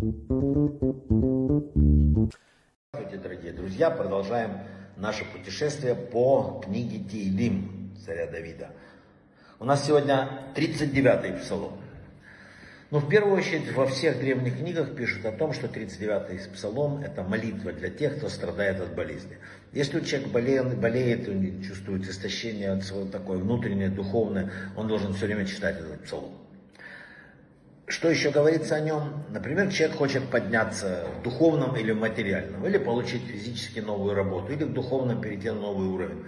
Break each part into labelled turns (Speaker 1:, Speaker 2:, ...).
Speaker 1: Здравствуйте, дорогие друзья! Продолжаем наше путешествие по книге Тиилим царя Давида. У нас сегодня 39-й псалом. Ну, в первую очередь во всех древних книгах пишут о том, что 39-й псалом – это молитва для тех, кто страдает от болезни. Если человек болеет, болеет он чувствует истощение от своего такое внутреннее, духовное, он должен все время читать этот псалом. Что еще говорится о нем? Например, человек хочет подняться в духовном или в материальном, или получить физически новую работу, или в духовном перейти на новый уровень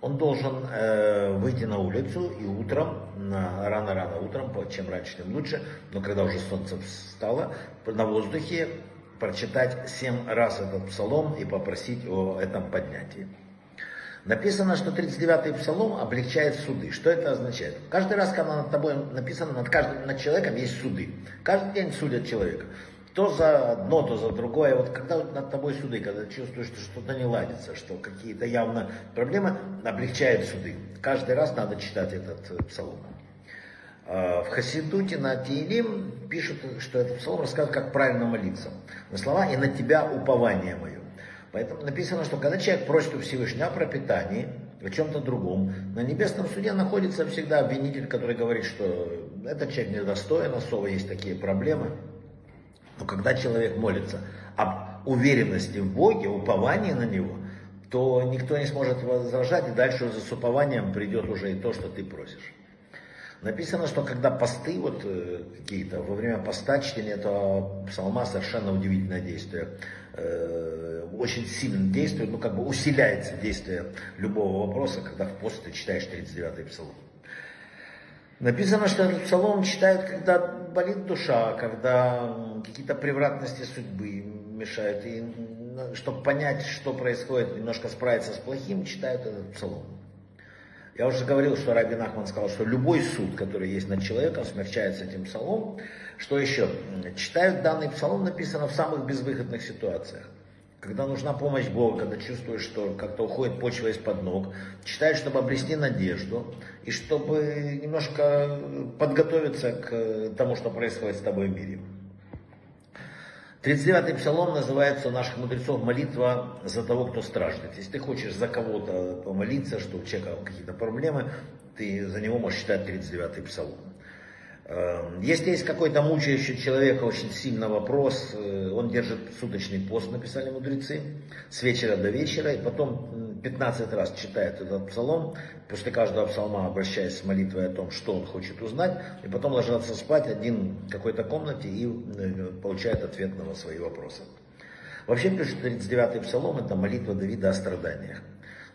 Speaker 1: он должен э, выйти на улицу и утром, рано-рано утром, чем раньше, тем лучше, но когда уже солнце встало, на воздухе прочитать семь раз этот псалом и попросить о этом поднятии. Написано, что 39-й псалом облегчает суды. Что это означает? Каждый раз, когда над тобой написано, над каждым над человеком есть суды. Каждый день судят человека то за одно, то за другое. Вот когда над тобой суды, когда чувствуешь, что что-то не ладится, что какие-то явно проблемы, облегчает суды. Каждый раз надо читать этот э, псалом. А, в Хасидуте на Тиилим пишут, что этот псалом рассказывает, как правильно молиться. На слова «и на тебя упование мое». Поэтому написано, что когда человек просит у Всевышнего о пропитании, о чем-то другом, на небесном суде находится всегда обвинитель, который говорит, что этот человек недостоин, особо есть такие проблемы, но когда человек молится об уверенности в Боге, уповании на Него, то никто не сможет возражать, и дальше за с упованием придет уже и то, что ты просишь. Написано, что когда посты вот э, какие-то, во время поста чтения этого псалма совершенно удивительное действие, э, очень сильно действует, ну как бы усиляется действие любого вопроса, когда в пост ты читаешь 39-й псалом. Написано, что этот псалом читают, когда болит душа, когда какие-то превратности судьбы мешают. И чтобы понять, что происходит, немножко справиться с плохим, читают этот псалом. Я уже говорил, что Рабин Ахман сказал, что любой суд, который есть над человеком, смягчается этим псалом. Что еще? Читают данный псалом, написано в самых безвыходных ситуациях когда нужна помощь Бога, когда чувствуешь, что как-то уходит почва из-под ног, читаешь, чтобы обрести надежду и чтобы немножко подготовиться к тому, что происходит с тобой в мире. 39-й псалом называется у наших мудрецов молитва за того, кто страждет. Если ты хочешь за кого-то помолиться, что у человека какие-то проблемы, ты за него можешь читать 39-й псалом. Если есть какой-то мучающий человека очень сильный вопрос, э, он держит суточный пост, написали мудрецы, с вечера до вечера, и потом 15 раз читает этот псалом, после каждого псалма обращаясь с молитвой о том, что он хочет узнать, и потом ложится спать один в какой-то комнате и э, получает ответ на свои вопросы. Вообще пишут 39-й псалом, это молитва Давида о страданиях.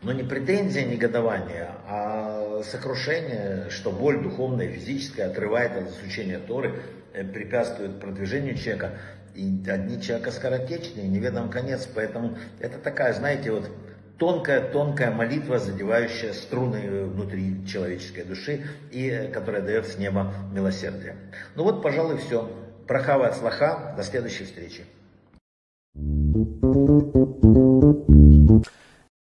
Speaker 1: Но не претензия, негодование, а сокрушение, что боль духовная физическая отрывает от изучения Торы, э, препятствует продвижению человека. И одни человека скоротечные, неведом конец. Поэтому это такая, знаете, вот тонкая-тонкая молитва, задевающая струны внутри человеческой души и э, которая дает с неба милосердие. Ну вот, пожалуй, все. Прохава от слаха. До следующей встречи.